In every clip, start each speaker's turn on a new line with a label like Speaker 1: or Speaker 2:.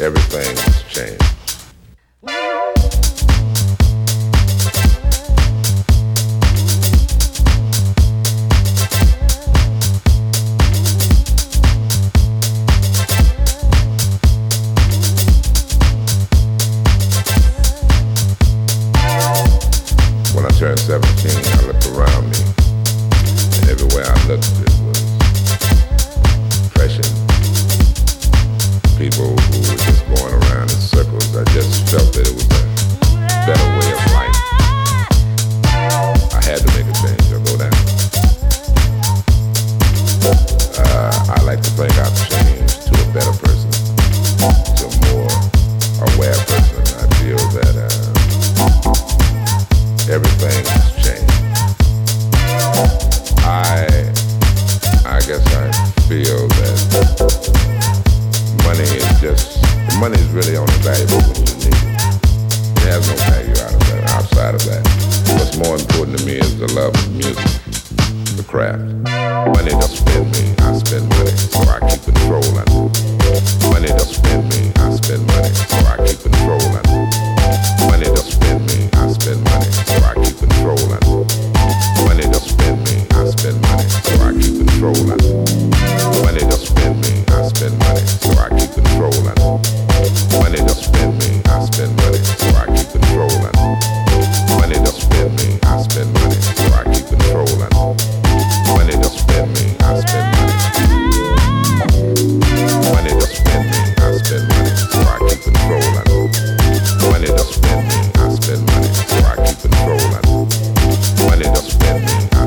Speaker 1: everything has changed. man. Money just.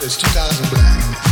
Speaker 2: It's 2000 Black.